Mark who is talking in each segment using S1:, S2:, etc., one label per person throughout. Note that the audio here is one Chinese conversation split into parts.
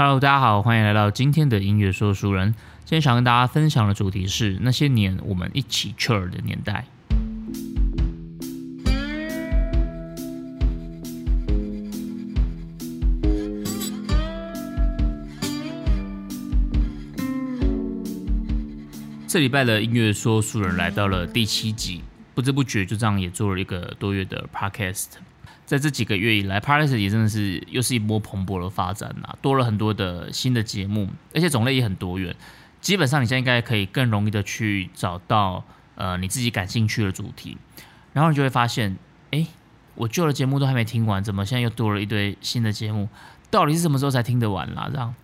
S1: Hello，大家好，欢迎来到今天的音乐说书人。今天想跟大家分享的主题是那些年我们一起 chill 的年代。这礼拜的音乐说书人来到了第七集，不知不觉就这样也做了一个多月的 podcast。在这几个月以来 p a r a s 也真的是又是一波蓬勃的发展呐，多了很多的新的节目，而且种类也很多元。基本上，你现在应该可以更容易的去找到呃你自己感兴趣的主题，然后你就会发现，哎，我旧的节目都还没听完，怎么现在又多了一堆新的节目？到底是什么时候才听得完啦？这样，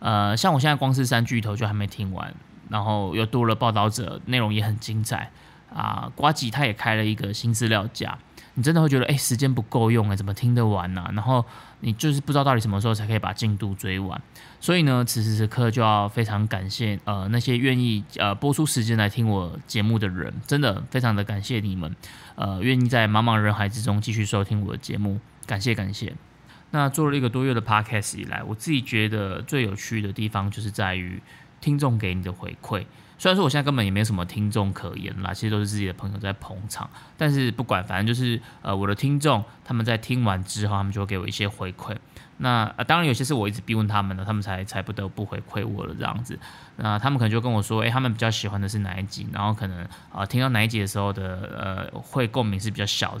S1: 呃，像我现在光是三巨头就还没听完，然后又多了报道者，内容也很精彩啊。瓜吉他也开了一个新资料夹。你真的会觉得，哎，时间不够用哎，怎么听得完呢？然后你就是不知道到底什么时候才可以把进度追完。所以呢，此时此刻就要非常感谢呃那些愿意呃播出时间来听我节目的人，真的非常的感谢你们，呃，愿意在茫茫人海之中继续收听我的节目，感谢感谢。那做了一个多月的 podcast 以来，我自己觉得最有趣的地方就是在于听众给你的回馈。虽然说我现在根本也没什么听众可言啦，其实都是自己的朋友在捧场。但是不管，反正就是呃，我的听众他们在听完之后，他们就会给我一些回馈。那当然有些是我一直逼问他们的，他们才才不得不回馈我的这样子。那他们可能就跟我说，诶，他们比较喜欢的是哪一集，然后可能啊听到哪一集的时候的呃会共鸣是比较小。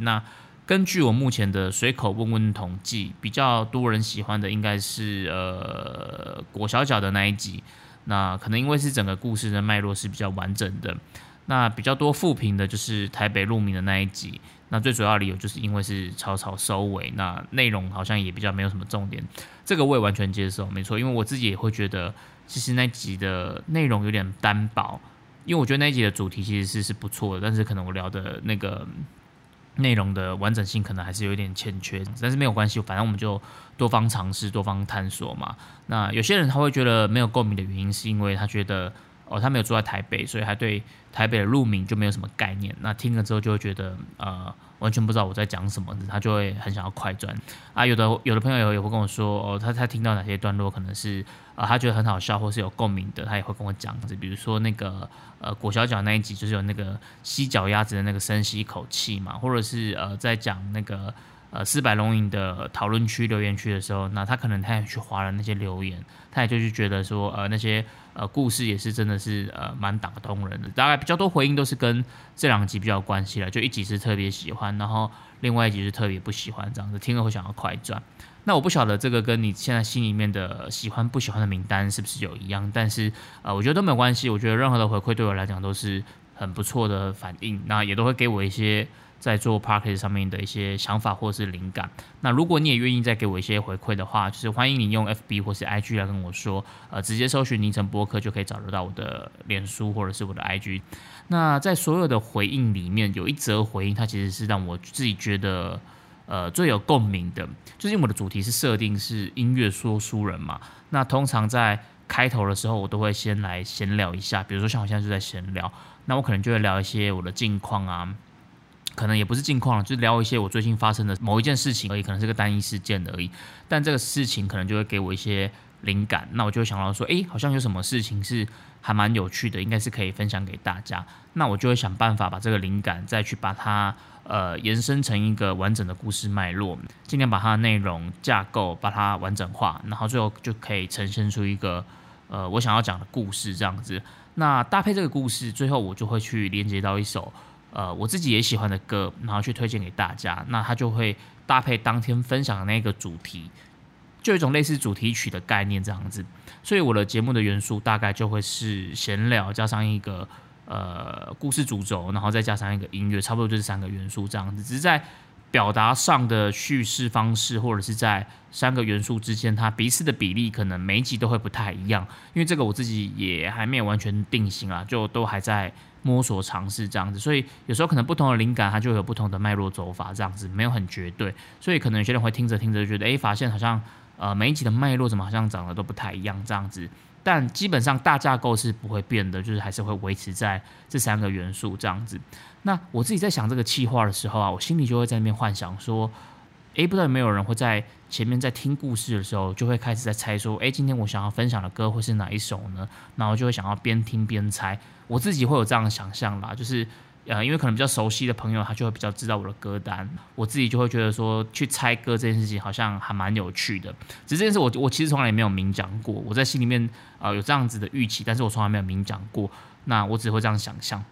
S1: 那根据我目前的随口问问统计，比较多人喜欢的应该是呃裹小脚的那一集。那可能因为是整个故事的脉络是比较完整的，那比较多负评的就是台北路名的那一集。那最主要理由就是因为是草草收尾，那内容好像也比较没有什么重点。这个我也完全接受，没错，因为我自己也会觉得，其实那集的内容有点单薄。因为我觉得那一集的主题其实是是不错的，但是可能我聊的那个。内容的完整性可能还是有点欠缺，但是没有关系，反正我们就多方尝试、多方探索嘛。那有些人他会觉得没有共鸣的原因，是因为他觉得哦，他没有住在台北，所以他对台北的路名就没有什么概念。那听了之后就会觉得呃。完全不知道我在讲什么，他就会很想要快转啊。有的有的朋友也会跟我说，哦，他他听到哪些段落可能是啊，他觉得很好笑或是有共鸣的，他也会跟我讲。就比如说那个呃裹小脚那一集，就是有那个吸脚丫子的那个深吸一口气嘛，或者是呃在讲那个呃四百龙影的讨论区留言区的时候，那他可能他也去划了那些留言，他也就是觉得说呃那些。呃，故事也是真的是呃蛮打动人的，大概比较多回应都是跟这两集比较有关系了。就一集是特别喜欢，然后另外一集是特别不喜欢，这样子听了会想要快转。那我不晓得这个跟你现在心里面的喜欢不喜欢的名单是不是有一样，但是呃，我觉得都没有关系。我觉得任何的回馈对我来讲都是很不错的反应，那也都会给我一些。在做 p a r k a s 上面的一些想法或是灵感。那如果你也愿意再给我一些回馈的话，就是欢迎你用 FB 或是 IG 来跟我说，呃，直接搜寻凌晨播客就可以找得到我的脸书或者是我的 IG。那在所有的回应里面，有一则回应，它其实是让我自己觉得呃最有共鸣的，就是因为我的主题是设定是音乐说书人嘛。那通常在开头的时候，我都会先来闲聊一下，比如说像我现在就在闲聊，那我可能就会聊一些我的近况啊。可能也不是近况了，就聊一些我最近发生的某一件事情而已，可能是个单一事件而已。但这个事情可能就会给我一些灵感，那我就会想到说，诶，好像有什么事情是还蛮有趣的，应该是可以分享给大家。那我就会想办法把这个灵感再去把它呃延伸成一个完整的故事脉络，尽量把它的内容架构把它完整化，然后最后就可以呈现出一个呃我想要讲的故事这样子。那搭配这个故事，最后我就会去连接到一首。呃，我自己也喜欢的歌，然后去推荐给大家，那它就会搭配当天分享的那个主题，就有一种类似主题曲的概念这样子。所以我的节目的元素大概就会是闲聊加上一个呃故事主轴，然后再加上一个音乐，差不多就是三个元素这样子。只是在表达上的叙事方式，或者是在三个元素之间，它彼此的比例可能每一集都会不太一样，因为这个我自己也还没有完全定型啊，就都还在。摸索尝试这样子，所以有时候可能不同的灵感，它就有不同的脉络走法，这样子没有很绝对，所以可能有些人会听着听着就觉得，哎，发现好像呃每一集的脉络怎么好像长得都不太一样这样子，但基本上大架构是不会变的，就是还是会维持在这三个元素这样子。那我自己在想这个气划的时候啊，我心里就会在那边幻想说，诶，不知道有没有人会在前面在听故事的时候，就会开始在猜说，诶，今天我想要分享的歌会是哪一首呢？然后就会想要边听边猜。我自己会有这样的想象啦，就是呃，因为可能比较熟悉的朋友，他就会比较知道我的歌单。我自己就会觉得说，去猜歌这件事情好像还蛮有趣的。只是这件事，我我其实从来也没有明讲过。我在心里面啊有这样子的预期，但是我从来没有明讲过。那我只会这样想象。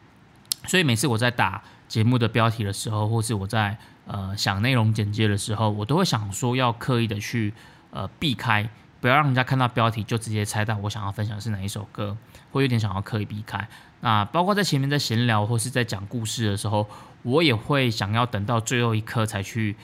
S1: 所以每次我在打节目的标题的时候，或是我在呃想内容简介的时候，我都会想说要刻意的去呃避开，不要让人家看到标题就直接猜到我想要分享是哪一首歌，会有点想要刻意避开。那包括在前面在闲聊或是在讲故事的时候，我也会想要等到最后一刻才去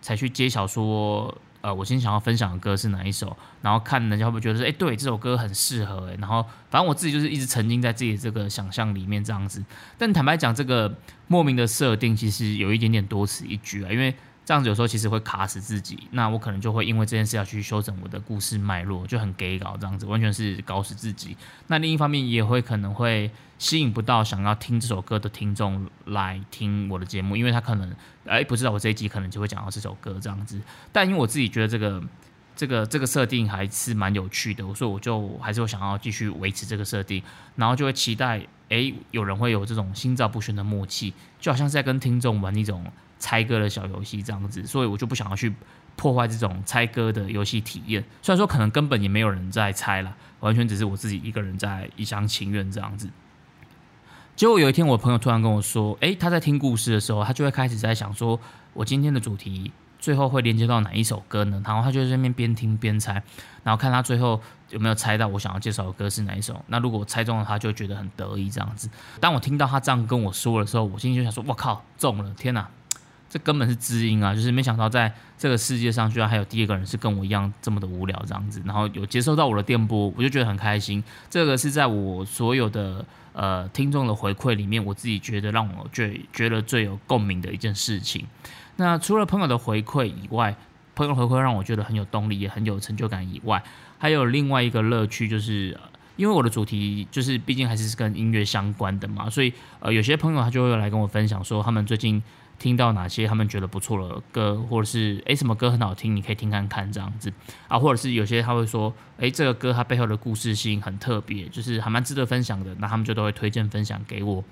S1: 才去揭晓说。呃，我今天想要分享的歌是哪一首？然后看人家会不会觉得说，哎，对，这首歌很适合哎。然后反正我自己就是一直沉浸在自己的这个想象里面这样子。但坦白讲，这个莫名的设定其实有一点点多此一举啊，因为。这样子有时候其实会卡死自己，那我可能就会因为这件事要去修整我的故事脉络，就很 gay 搞这样子，完全是搞死自己。那另一方面也会可能会吸引不到想要听这首歌的听众来听我的节目，因为他可能哎不知道我这一集可能就会讲到这首歌这样子。但因为我自己觉得这个这个这个设定还是蛮有趣的，所以我就还是会想要继续维持这个设定，然后就会期待哎有人会有这种心照不宣的默契，就好像是在跟听众玩一种。猜歌的小游戏这样子，所以我就不想要去破坏这种猜歌的游戏体验。虽然说可能根本也没有人在猜了，完全只是我自己一个人在一厢情愿这样子。结果有一天，我朋友突然跟我说：“诶，他在听故事的时候，他就会开始在想说，我今天的主题最后会连接到哪一首歌呢？”然后他就在那边边听边猜，然后看他最后有没有猜到我想要介绍的歌是哪一首。那如果猜中了，他就觉得很得意这样子。当我听到他这样跟我说的时候，我心里就想说：“我靠，中了！天哪！”这根本是知音啊！就是没想到在这个世界上，居然还有第二个人是跟我一样这么的无聊这样子，然后有接收到我的电波，我就觉得很开心。这个是在我所有的呃听众的回馈里面，我自己觉得让我最觉得最有共鸣的一件事情。那除了朋友的回馈以外，朋友回馈让我觉得很有动力，也很有成就感以外，还有另外一个乐趣，就是因为我的主题就是毕竟还是跟音乐相关的嘛，所以呃有些朋友他就会来跟我分享说，他们最近。听到哪些他们觉得不错的歌，或者是诶什么歌很好听，你可以听看看这样子啊，或者是有些他会说，诶这个歌它背后的故事性很特别，就是还蛮值得分享的，那他们就都会推荐分享给我。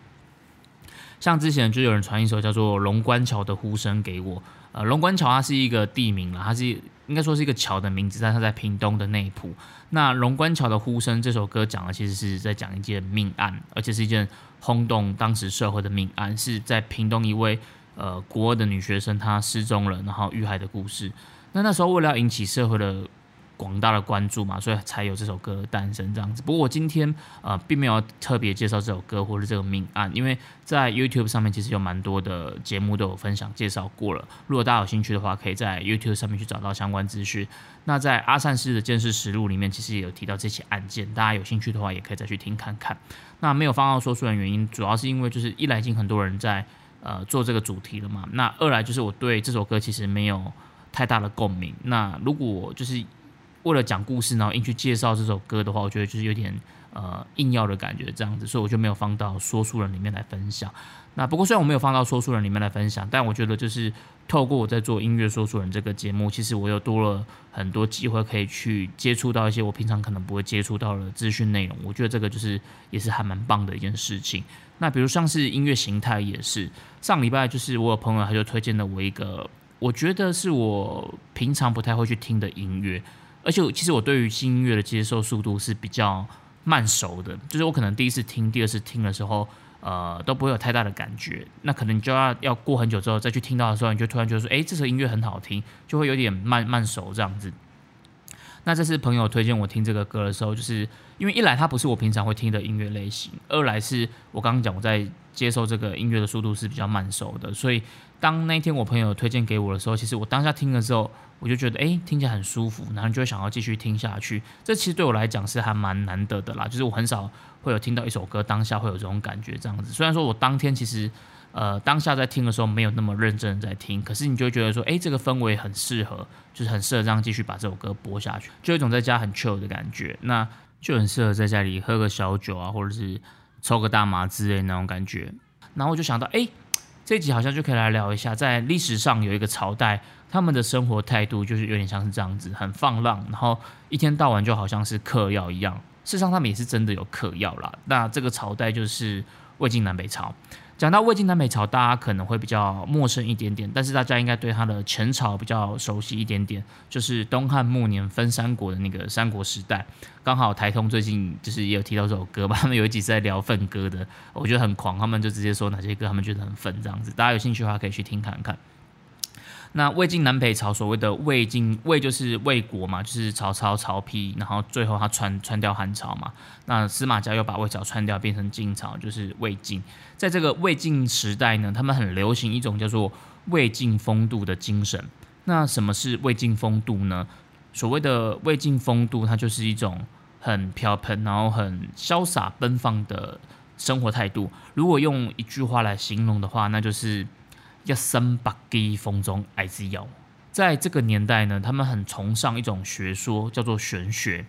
S1: 像之前就有人传一首叫做《龙关桥的呼声》给我，呃，龙关桥它是一个地名啦，它是应该说是一个桥的名字，但它在屏东的内埔。那《龙关桥的呼声》这首歌讲的其实是在讲一件命案，而且是一件轰动当时社会的命案，是在屏东一位。呃，国二的女学生她失踪了，然后遇害的故事。那那时候为了要引起社会的广大的关注嘛，所以才有这首歌诞生这样子。不过我今天呃并没有特别介绍这首歌或者这个命案，因为在 YouTube 上面其实有蛮多的节目都有分享介绍过了。如果大家有兴趣的话，可以在 YouTube 上面去找到相关资讯。那在阿善师的监视实录里面，其实也有提到这起案件，大家有兴趣的话也可以再去听看看。那没有放到说书人原因，主要是因为就是一来已经很多人在。呃，做这个主题了嘛？那二来就是我对这首歌其实没有太大的共鸣。那如果就是为了讲故事，然后硬去介绍这首歌的话，我觉得就是有点呃硬要的感觉这样子，所以我就没有放到说书人里面来分享。那不过虽然我没有放到说书人里面来分享，但我觉得就是透过我在做音乐说书人这个节目，其实我又多了很多机会可以去接触到一些我平常可能不会接触到的资讯内容。我觉得这个就是也是还蛮棒的一件事情。那比如像是音乐形态也是，上礼拜就是我有朋友他就推荐了我一个，我觉得是我平常不太会去听的音乐，而且其实我对于新音乐的接受速度是比较慢熟的，就是我可能第一次听、第二次听的时候，呃都不会有太大的感觉，那可能就要要过很久之后再去听到的时候，你就突然觉得说，哎，这首音乐很好听，就会有点慢慢熟这样子。那这是朋友推荐我听这个歌的时候，就是因为一来它不是我平常会听的音乐类型，二来是我刚刚讲我在接受这个音乐的速度是比较慢熟的，所以当那天我朋友推荐给我的时候，其实我当下听的时候，我就觉得哎听起来很舒服，然后就会想要继续听下去。这其实对我来讲是还蛮难得的啦，就是我很少会有听到一首歌当下会有这种感觉这样子。虽然说我当天其实。呃，当下在听的时候没有那么认真在听，可是你就会觉得说，哎，这个氛围很适合，就是很适合这样继续把这首歌播下去，就有一种在家很 chill 的感觉，那就很适合在家里喝个小酒啊，或者是抽个大麻之类那种感觉。然后我就想到，哎，这集好像就可以来聊一下，在历史上有一个朝代，他们的生活态度就是有点像是这样子，很放浪，然后一天到晚就好像是嗑药一样。事实上，他们也是真的有嗑药啦。那这个朝代就是魏晋南北朝。讲到魏晋南北朝，大家可能会比较陌生一点点，但是大家应该对他的前朝比较熟悉一点点，就是东汉末年分三国的那个三国时代。刚好台通最近就是也有提到这首歌吧，他们有一集是在聊粪歌的，我觉得很狂，他们就直接说哪些歌他们觉得很粪这样子。大家有兴趣的话可以去听看看。那魏晋南北朝所谓的魏晋魏就是魏国嘛，就是曹操曹丕，然后最后他穿穿掉汉朝嘛。那司马家又把魏朝穿掉，变成晋朝，就是魏晋。在这个魏晋时代呢，他们很流行一种叫做魏晋风度的精神。那什么是魏晋风度呢？所谓的魏晋风度，它就是一种很飘喷，然后很潇洒奔放的生活态度。如果用一句话来形容的话，那就是。一生百机风中爱之妖，在这个年代呢，他们很崇尚一种学说，叫做玄学。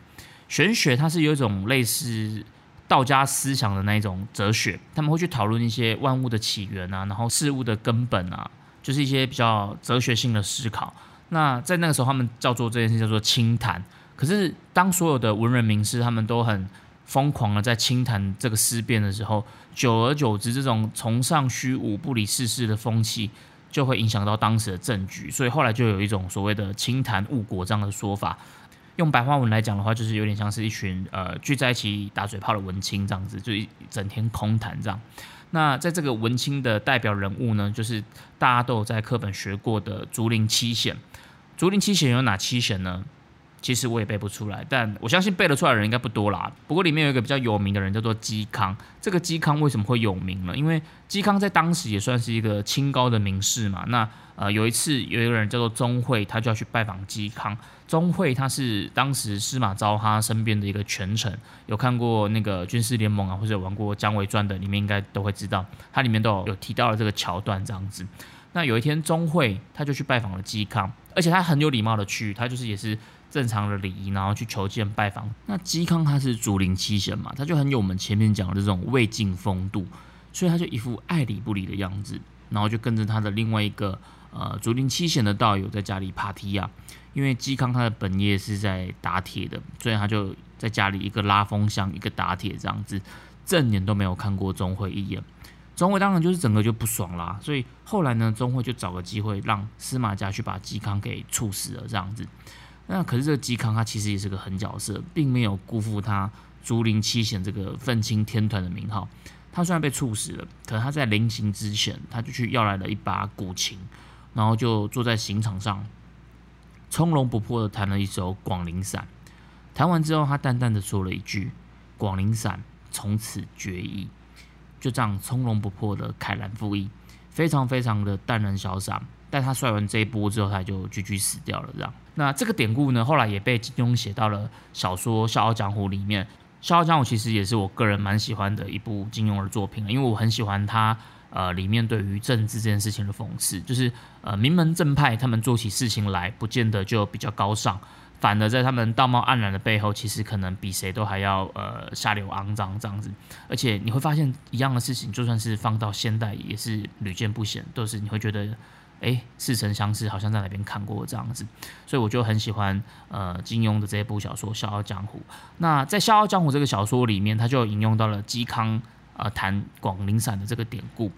S1: 玄学它是有一种类似道家思想的那一种哲学，他们会去讨论一些万物的起源啊，然后事物的根本啊，就是一些比较哲学性的思考。那在那个时候，他们叫做这件事叫做清谈。可是当所有的文人名士他们都很疯狂的在清谈这个思辨的时候，久而久之，这种崇尚虚无、不理世事的风气，就会影响到当时的政局。所以后来就有一种所谓的“清谈误国”这样的说法。用白话文来讲的话，就是有点像是一群呃聚在一起打嘴炮的文青这样子，就一整天空谈这样。那在这个文青的代表人物呢，就是大家都有在课本学过的竹林七贤。竹林七贤有哪七贤呢？其实我也背不出来，但我相信背得出来的人应该不多啦。不过里面有一个比较有名的人叫做嵇康。这个嵇康为什么会有名呢？因为嵇康在当时也算是一个清高的名士嘛。那呃有一次有一个人叫做钟会，他就要去拜访嵇康。钟会他是当时司马昭他身边的一个权臣，有看过那个军事联盟啊，或者玩过姜维传的，里面应该都会知道，它里面都有有提到了这个桥段这样子。那有一天钟会他就去拜访了嵇康，而且他很有礼貌的去，他就是也是。正常的礼仪，然后去求见拜访。那嵇康他是竹林七贤嘛，他就很有我们前面讲的这种魏晋风度，所以他就一副爱理不理的样子，然后就跟着他的另外一个呃竹林七贤的道友在家里爬梯呀。因为嵇康他的本业是在打铁的，所以他就在家里一个拉风箱，一个打铁这样子，正眼都没有看过钟会一眼。钟会当然就是整个就不爽啦，所以后来呢，钟会就找个机会让司马家去把嵇康给处死了这样子。那可是这个嵇康他其实也是个狠角色，并没有辜负他竹林七贤这个愤青天团的名号。他虽然被处死了，可是他在临行之前，他就去要来了一把古琴，然后就坐在刑场上，从容不迫的弹了一首《广陵散》。弹完之后，他淡淡的说了一句：“广陵散从此绝矣。”就这样从容不迫的凯然赴义，非常非常的淡然潇洒。但他摔完这一波之后，他就居居死掉了。这样，那这个典故呢，后来也被金庸写到了小说《笑傲江湖》里面。《笑傲江湖》其实也是我个人蛮喜欢的一部金庸的作品，因为我很喜欢他呃里面对于政治这件事情的讽刺，就是呃名门正派他们做起事情来，不见得就比较高尚，反而在他们道貌岸然的背后，其实可能比谁都还要呃下流肮脏这样子。而且你会发现，一样的事情，就算是放到现代，也是屡见不鲜，都是你会觉得。哎，似曾相识，好像在哪边看过这样子，所以我就很喜欢呃金庸的这一部小说《笑傲江湖》。那在《笑傲江湖》这个小说里面，他就引用到了嵇康呃弹广陵散的这个典故。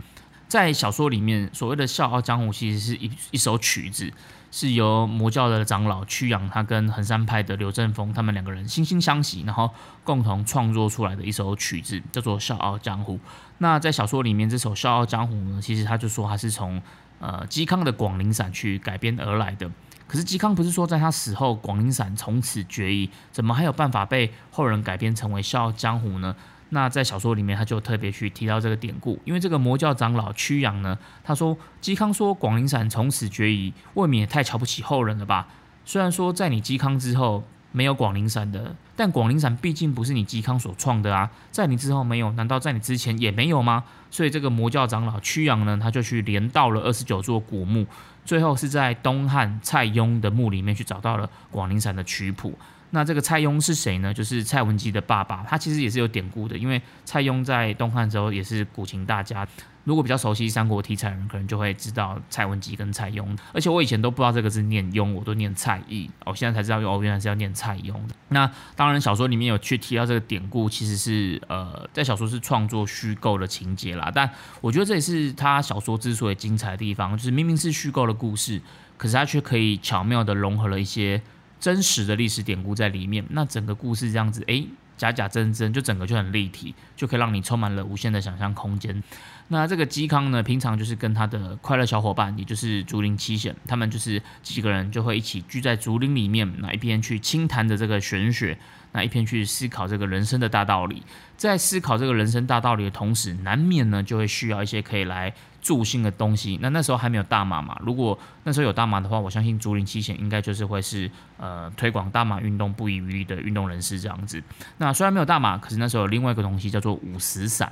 S1: 在小说里面，所谓的《笑傲江湖》其实是一一首曲子，是由魔教的长老曲阳他跟衡山派的刘正风他们两个人惺惺相惜，然后共同创作出来的一首曲子，叫做《笑傲江湖》。那在小说里面，这首《笑傲江湖》呢，其实他就说他是从呃，嵇康的《广陵散》去改编而来的，可是嵇康不是说在他死后《广陵散》从此绝矣，怎么还有办法被后人改编成为《笑傲江湖》呢？那在小说里面，他就特别去提到这个典故，因为这个魔教长老曲阳呢，他说嵇康说《广陵散》从此绝矣，未免也太瞧不起后人了吧？虽然说在你嵇康之后。没有广陵散的，但广陵散毕竟不是你嵇康所创的啊，在你之后没有，难道在你之前也没有吗？所以这个魔教长老曲阳呢，他就去连到了二十九座古墓，最后是在东汉蔡邕的墓里面去找到了广陵散的曲谱。那这个蔡邕是谁呢？就是蔡文姬的爸爸，他其实也是有典故的，因为蔡邕在东汉之后也是古琴大家。如果比较熟悉三国题材的人，可能就会知道蔡文姬跟蔡邕。而且我以前都不知道这个字念邕，我都念蔡邕。我现在才知道，哦，原来是要念蔡邕的。那当然，小说里面有去提到这个典故，其实是呃，在小说是创作虚构的情节啦。但我觉得这也是他小说之所以精彩的地方，就是明明是虚构的故事，可是他却可以巧妙的融合了一些真实的历史典故在里面。那整个故事这样子，诶，假假真真，就整个就很立体，就可以让你充满了无限的想象空间。那这个嵇康呢，平常就是跟他的快乐小伙伴，也就是竹林七贤，他们就是几个人就会一起聚在竹林里面，那一边去轻谈着这个玄学，那一边去思考这个人生的大道理。在思考这个人生大道理的同时，难免呢就会需要一些可以来助兴的东西。那那时候还没有大马嘛，如果那时候有大马的话，我相信竹林七贤应该就是会是呃推广大马运动不遗余力的运动人士这样子。那虽然没有大马，可是那时候有另外一个东西叫做五石散。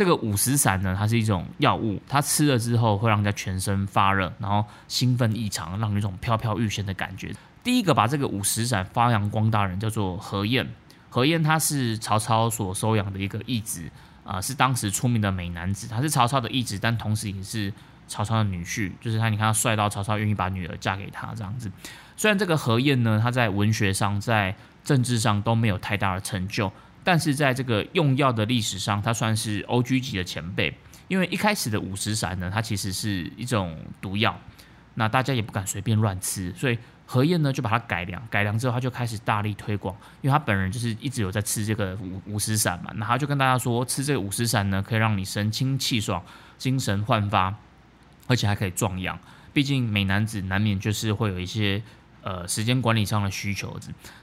S1: 这个五石散呢，它是一种药物，它吃了之后会让人家全身发热，然后兴奋异常，让一种飘飘欲仙的感觉。第一个把这个五石散发扬光大人叫做何晏，何晏他是曹操所收养的一个义子啊，是当时出名的美男子，他是曹操的义子，但同时也是曹操的女婿，就是他你看他帅到曹操愿意把女儿嫁给他这样子。虽然这个何晏呢，他在文学上、在政治上都没有太大的成就。但是在这个用药的历史上，它算是 O G 级的前辈，因为一开始的五石散呢，它其实是一种毒药，那大家也不敢随便乱吃，所以何晏呢就把它改良，改良之后他就开始大力推广，因为他本人就是一直有在吃这个五五石散嘛，那他就跟大家说，吃这个五石散呢，可以让你神清气爽、精神焕发，而且还可以壮阳，毕竟美男子难免就是会有一些。呃，时间管理上的需求，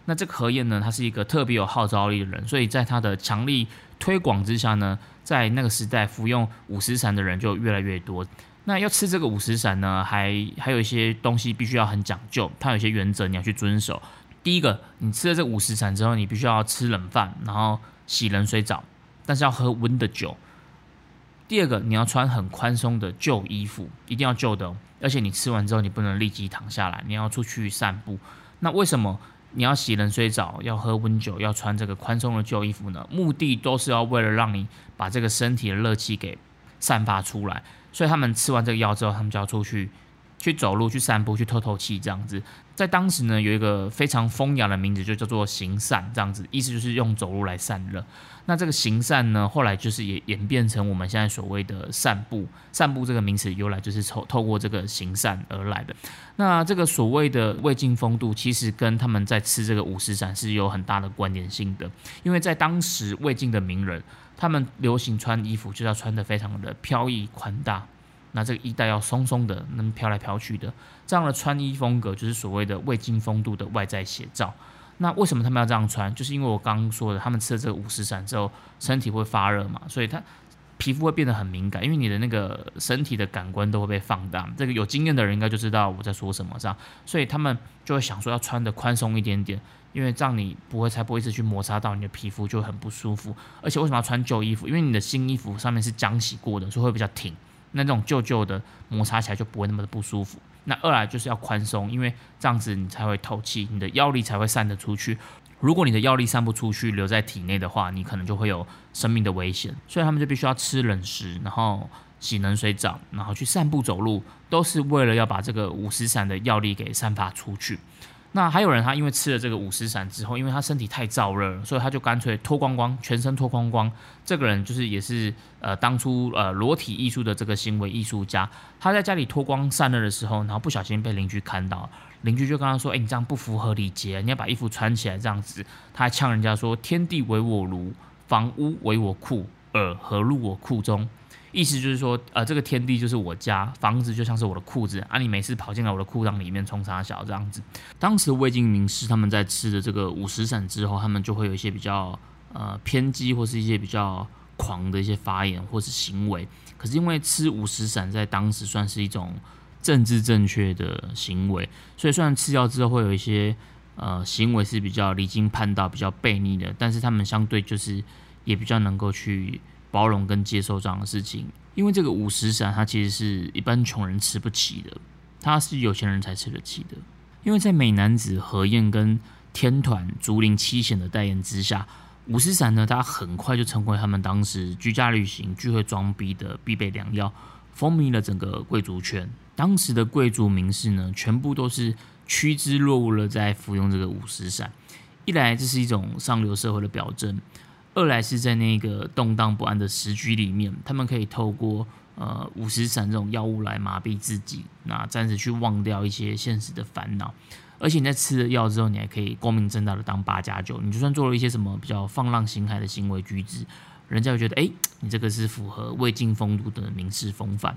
S1: 那这个何晏呢，他是一个特别有号召力的人，所以在他的强力推广之下呢，在那个时代服用五石散的人就越来越多。那要吃这个五石散呢，还还有一些东西必须要很讲究，它有一些原则你要去遵守。第一个，你吃了这五石散之后，你必须要吃冷饭，然后洗冷水澡，但是要喝温的酒。第二个，你要穿很宽松的旧衣服，一定要旧的。而且你吃完之后，你不能立即躺下来，你要出去散步。那为什么你要洗冷水澡，要喝温酒，要穿这个宽松的旧衣服呢？目的都是要为了让你把这个身体的热气给散发出来。所以他们吃完这个药之后，他们就要出去去走路、去散步、去透透气，这样子。在当时呢，有一个非常风雅的名字，就叫做行散，这样子，意思就是用走路来散热。那这个行善呢，后来就是也演变成我们现在所谓的散步。散步这个名词由来就是透透过这个行善而来的。那这个所谓的魏晋风度，其实跟他们在吃这个五石散是有很大的关联性的。因为在当时魏晋的名人，他们流行穿衣服就要穿的非常的飘逸宽大。那这个衣带要松松的，能飘来飘去的，这样的穿衣风格就是所谓的魏晋风度的外在写照。那为什么他们要这样穿？就是因为我刚刚说的，他们吃了这个五石散之后，身体会发热嘛，所以他皮肤会变得很敏感，因为你的那个身体的感官都会被放大。这个有经验的人应该就知道我在说什么，这样，所以他们就会想说要穿的宽松一点点，因为这样你不会才不会一直去摩擦到你的皮肤，就很不舒服。而且为什么要穿旧衣服？因为你的新衣服上面是浆洗过的，所以会比较挺。那这种旧旧的摩擦起来就不会那么的不舒服。那二来就是要宽松，因为这样子你才会透气，你的药力才会散得出去。如果你的药力散不出去，留在体内的话，你可能就会有生命的危险。所以他们就必须要吃冷食，然后洗冷水澡，然后去散步走路，都是为了要把这个五石散的药力给散发出去。那还有人，他因为吃了这个五石散之后，因为他身体太燥热了，所以他就干脆脱光光，全身脱光光。这个人就是也是呃当初呃裸体艺术的这个行为艺术家。他在家里脱光散热的时候，然后不小心被邻居看到，邻居就跟他说：“哎，你这样不符合礼节，你要把衣服穿起来这样子。”他还呛人家说：“天地为我炉，房屋为我库，尔何入我库中？”意思就是说，呃，这个天地就是我家，房子就像是我的裤子啊！你每次跑进来我的裤裆里面冲沙小这样子。当时魏晋名士他们在吃的这个五石散之后，他们就会有一些比较呃偏激或是一些比较狂的一些发言或是行为。可是因为吃五石散在当时算是一种政治正确的行为，所以虽然吃掉之后会有一些呃行为是比较离经叛道、比较悖逆的，但是他们相对就是也比较能够去。包容跟接受这样的事情，因为这个五石散它其实是一般穷人吃不起的，它是有钱人才吃得起的。因为在美男子何晏跟天团竹林七贤的代言之下，五十伞呢，它很快就成为他们当时居家旅行聚会装逼的必备良药，风靡了整个贵族圈。当时的贵族名士呢，全部都是趋之若鹜了在服用这个五十伞。一来这是一种上流社会的表征，二来是在那个动荡不安的时局里面，他们可以透过呃五十散这种药物来麻痹自己，那暂时去忘掉一些现实的烦恼。而且你在吃了药之后，你还可以光明正大的当八加九。你就算做了一些什么比较放浪形骸的行为举止，人家会觉得，哎，你这个是符合魏晋风度的名士风范。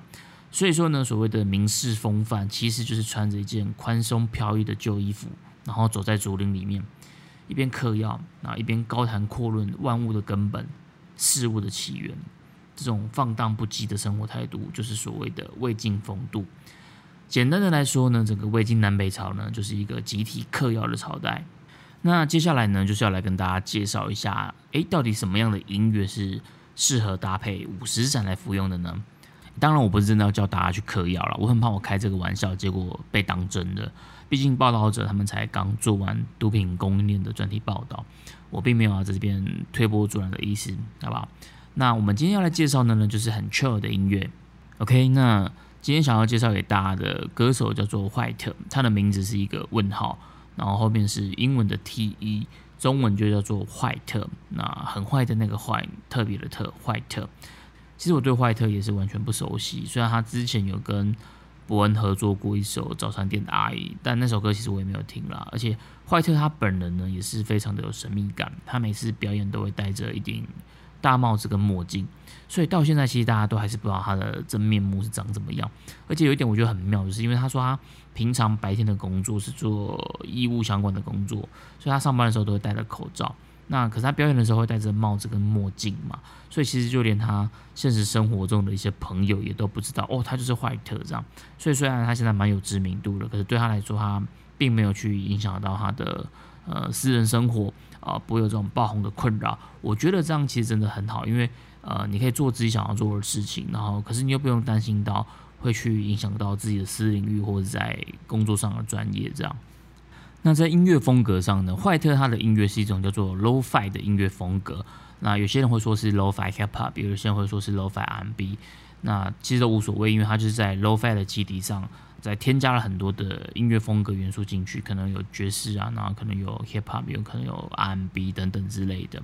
S1: 所以说呢，所谓的名士风范，其实就是穿着一件宽松飘逸的旧衣服，然后走在竹林里面，一边嗑药，然后一边高谈阔论万物的根本、事物的起源。这种放荡不羁的生活态度，就是所谓的魏晋风度。简单的来说呢，整个魏晋南北朝呢，就是一个集体嗑药的朝代。那接下来呢，就是要来跟大家介绍一下，诶，到底什么样的音乐是适合搭配五十盏来服用的呢？当然，我不是真的要叫大家去嗑药了，我很怕我开这个玩笑，结果被当真的。毕竟报道者他们才刚做完毒品供应链的专题报道，我并没有在这边推波助澜的意思，好不好？那我们今天要来介绍的呢，就是很 chill 的音乐。OK，那。今天想要介绍给大家的歌手叫做坏特，他的名字是一个问号，然后后面是英文的 T E，，中文就叫做坏特。那很坏的那个坏，特别的特，坏特。其实我对坏特也是完全不熟悉，虽然他之前有跟伯恩合作过一首早餐店的阿姨，但那首歌其实我也没有听啦。而且坏特他本人呢也是非常的有神秘感，他每次表演都会戴着一顶。大帽子跟墨镜，所以到现在其实大家都还是不知道他的真面目是长怎么样。而且有一点我觉得很妙，就是因为他说他平常白天的工作是做医务相关的工作，所以他上班的时候都会戴着口罩。那可是他表演的时候会戴着帽子跟墨镜嘛，所以其实就连他现实生活中的一些朋友也都不知道哦，他就是坏特这样。所以虽然他现在蛮有知名度的，可是对他来说，他并没有去影响到他的呃私人生活。啊，不会有这种爆红的困扰。我觉得这样其实真的很好，因为呃，你可以做自己想要做的事情，然后可是你又不用担心到会去影响到自己的私领域或者在工作上的专业。这样，那在音乐风格上呢，坏特他的音乐是一种叫做 lo-fi 的音乐风格。那有些人会说是 lo-fi hip hop，有些人会说是 lo-fi R&B。那其实都无所谓，因为它就是在 lo-fi 的基底上。在添加了很多的音乐风格元素进去，可能有爵士啊，然后可能有 hip hop，有可能有 R&B 等等之类的。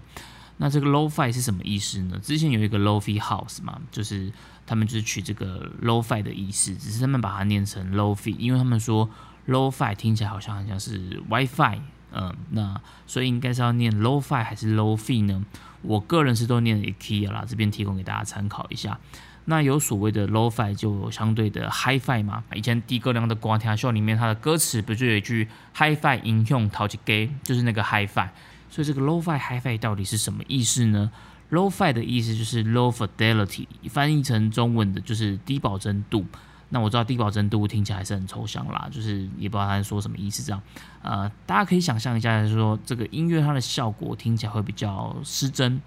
S1: 那这个 lo-fi 是什么意思呢？之前有一个 lo-fi house 嘛，就是他们就是取这个 lo-fi 的意思，只是他们把它念成 lo-fi，因为他们说 low-fi 听起来好像很像是 WiFi，嗯，那所以应该是要念 low-fi 还是 low-fi 呢？我个人是都念 IKEA 啦，这边提供给大家参考一下。那有所谓的 low-fi 就相对的 HiFi 嘛？以前低歌量的瓜田秀里面，它的歌词不就有一句 high-fi 应用淘气 gay，就是那个 HiFi。所以这个 low-fi HiFi 到底是什么意思呢？low-fi 的意思就是 low fidelity，翻译成中文的就是低保真度。那我知道低保真度听起来是很抽象啦，就是也不知道他在说什么意思。这样，呃，大家可以想象一下，就是说这个音乐它的效果听起来会比较失真。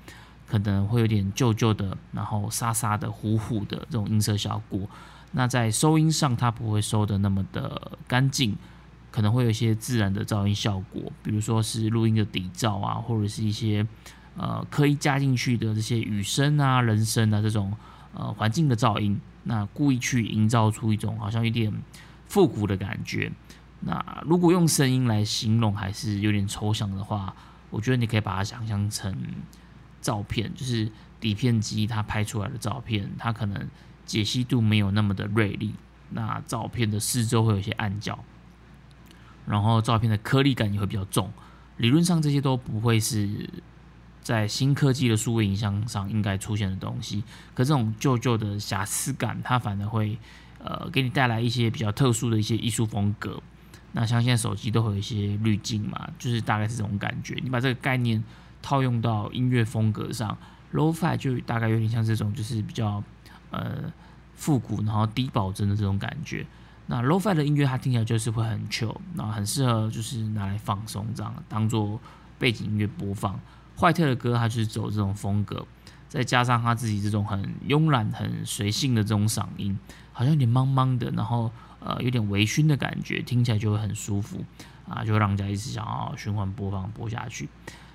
S1: 可能会有点旧旧的，然后沙沙的、糊糊的这种音色效果。那在收音上，它不会收的那么的干净，可能会有一些自然的噪音效果，比如说是录音的底噪啊，或者是一些呃刻意加进去的这些雨声啊、人声啊这种呃环境的噪音，那故意去营造出一种好像有点复古的感觉。那如果用声音来形容还是有点抽象的话，我觉得你可以把它想象成。照片就是底片机它拍出来的照片，它可能解析度没有那么的锐利，那照片的四周会有些暗角，然后照片的颗粒感也会比较重。理论上这些都不会是在新科技的数位影像上应该出现的东西，可这种旧旧的瑕疵感，它反而会呃给你带来一些比较特殊的一些艺术风格。那像现在手机都会有一些滤镜嘛，就是大概是这种感觉。你把这个概念。套用到音乐风格上，low-fi 就大概有点像这种，就是比较呃复古，然后低保真的这种感觉。那 low-fi 的音乐它听起来就是会很 chill，那很适合就是拿来放松这样，当做背景音乐播放。坏特的歌它就是走这种风格，再加上他自己这种很慵懒、很随性的这种嗓音，好像有点茫茫的，然后呃有点微醺的感觉，听起来就会很舒服啊，就会让人家一直想要循环播放播下去。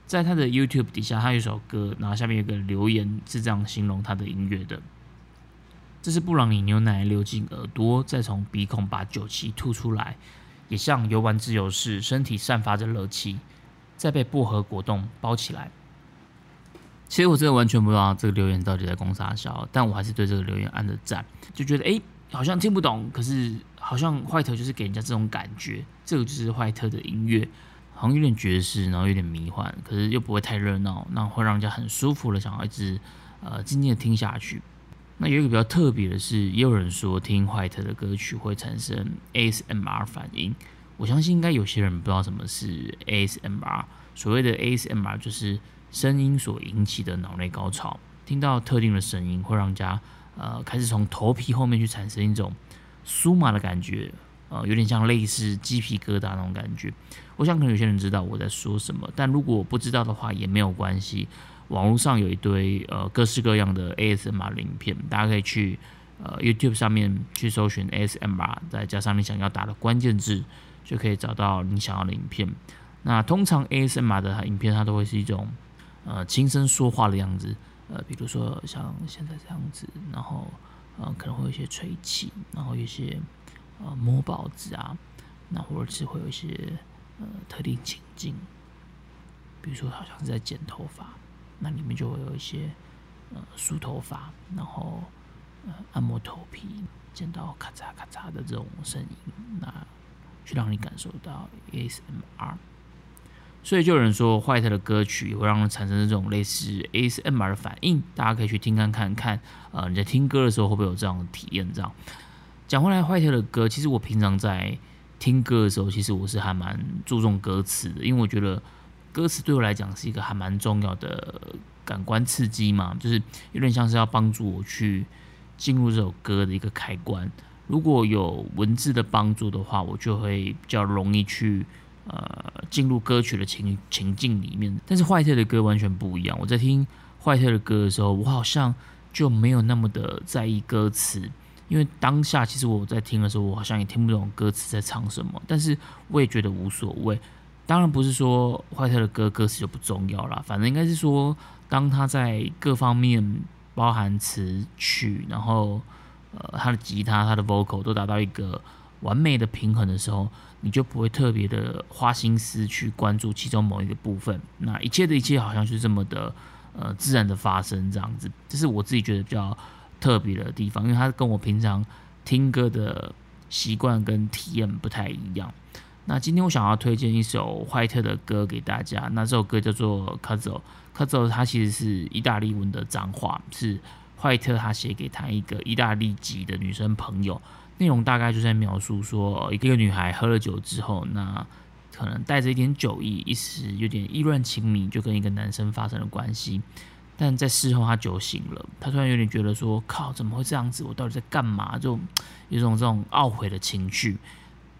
S1: 在他的 YouTube 底下，他有一首歌，然后下面有个留言是这样形容他的音乐的：这是布朗尼牛奶流进耳朵，再从鼻孔把酒气吐出来，也像游玩自由式，身体散发着热气，再被薄荷果冻包起来。其实我真的完全不知道这个留言到底在攻啥笑，但我还是对这个留言按着赞，就觉得哎，好像听不懂，可是好像坏特就是给人家这种感觉，这个就是坏特的音乐。好像有点爵士，然后有点迷幻，可是又不会太热闹，那会让人家很舒服的想要一直呃静静的听下去。那有一个比较特别的是，也有人说听坏特的歌曲会产生 ASMR 反应。我相信应该有些人不知道什么是 ASMR。所谓的 ASMR 就是声音所引起的脑内高潮，听到特定的声音会让人家呃开始从头皮后面去产生一种酥麻的感觉。呃，有点像类似鸡皮疙瘩那种感觉。我想可能有些人知道我在说什么，但如果不知道的话也没有关系。网络上有一堆呃各式各样的 ASMR 的影片，大家可以去呃 YouTube 上面去搜寻 ASMR，再加上你想要打的关键字，就可以找到你想要的影片。那通常 ASMR 的影片它都会是一种呃轻声说话的样子，呃，比如说像现在这样子，然后呃可能会有一些吹气，然后有些。呃，摸报纸啊，那或者是会有一些呃特定情境，比如说好像是在剪头发，那里面就会有一些呃梳头发，然后呃按摩头皮，剪到咔嚓咔嚓的这种声音，那去让你感受到 ASMR。所以就有人说，坏特的歌曲也会让人产生这种类似 ASMR 的反应，大家可以去听看看看，呃你在听歌的时候会不会有这样的体验？这样。讲回来，坏特的歌，其实我平常在听歌的时候，其实我是还蛮注重歌词的，因为我觉得歌词对我来讲是一个还蛮重要的感官刺激嘛，就是有点像是要帮助我去进入这首歌的一个开关。如果有文字的帮助的话，我就会比较容易去呃进入歌曲的情情境里面。但是坏特的歌完全不一样，我在听坏特的歌的时候，我好像就没有那么的在意歌词。因为当下其实我在听的时候，我好像也听不懂歌词在唱什么，但是我也觉得无所谓。当然不是说坏特的歌歌词就不重要啦，反正应该是说，当他在各方面包含词曲，然后呃他的吉他、他的 vocal 都达到一个完美的平衡的时候，你就不会特别的花心思去关注其中某一个部分。那一切的一切好像是这么的呃自然的发生这样子，这是我自己觉得比较。特别的地方，因为它跟我平常听歌的习惯跟体验不太一样。那今天我想要推荐一首怀特的歌给大家。那这首歌叫做《Cazzo》，Cazzo 它其实是意大利文的脏话，是坏特他写给他一个意大利籍的女生朋友。内容大概就在描述说，一个女孩喝了酒之后，那可能带着一点酒意，一时有点意乱情迷，就跟一个男生发生了关系。但在事后，他酒醒了，他突然有点觉得说：“靠，怎么会这样子？我到底在干嘛？”就有种这种懊悔的情绪。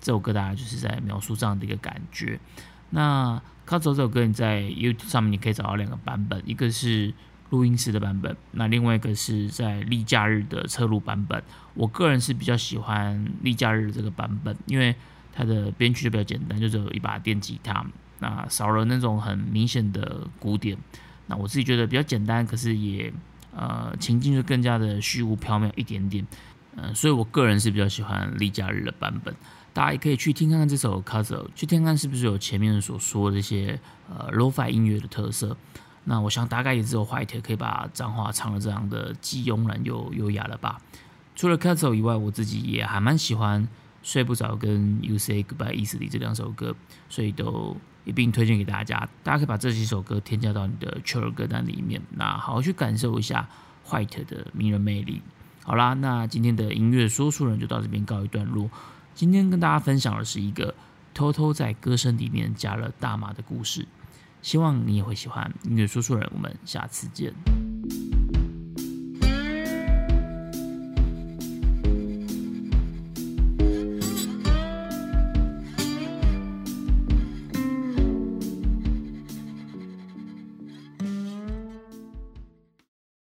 S1: 这首歌大概就是在描述这样的一个感觉。那《靠走》这首歌，你在 YouTube 上面你可以找到两个版本，一个是录音室的版本，那另外一个是在例假日的侧录版本。我个人是比较喜欢例假日这个版本，因为它的编曲就比较简单，就只有一把电吉他，那少了那种很明显的鼓点。那我自己觉得比较简单，可是也呃情境就更加的虚无缥缈一点点，嗯，所以我个人是比较喜欢例假日的版本。大家也可以去听看看这首《c a s t l 去听看是不是有前面所说的这些呃 Lo-Fi 音乐的特色。那我想大概也只有 White 可以把脏话唱的这样的既慵懒又优雅了吧。除了《castle 以外，我自己也还蛮喜欢《睡不着》跟《You Say Goodbye Easily》这两首歌，所以都。一并推荐给大家，大家可以把这几首歌添加到你的 chill 歌单里面，那好好去感受一下 White 的迷人魅力。好啦，那今天的音乐说书人就到这边告一段落。今天跟大家分享的是一个偷偷在歌声里面加了大麻的故事，希望你也会喜欢。音乐说书人我们下次见。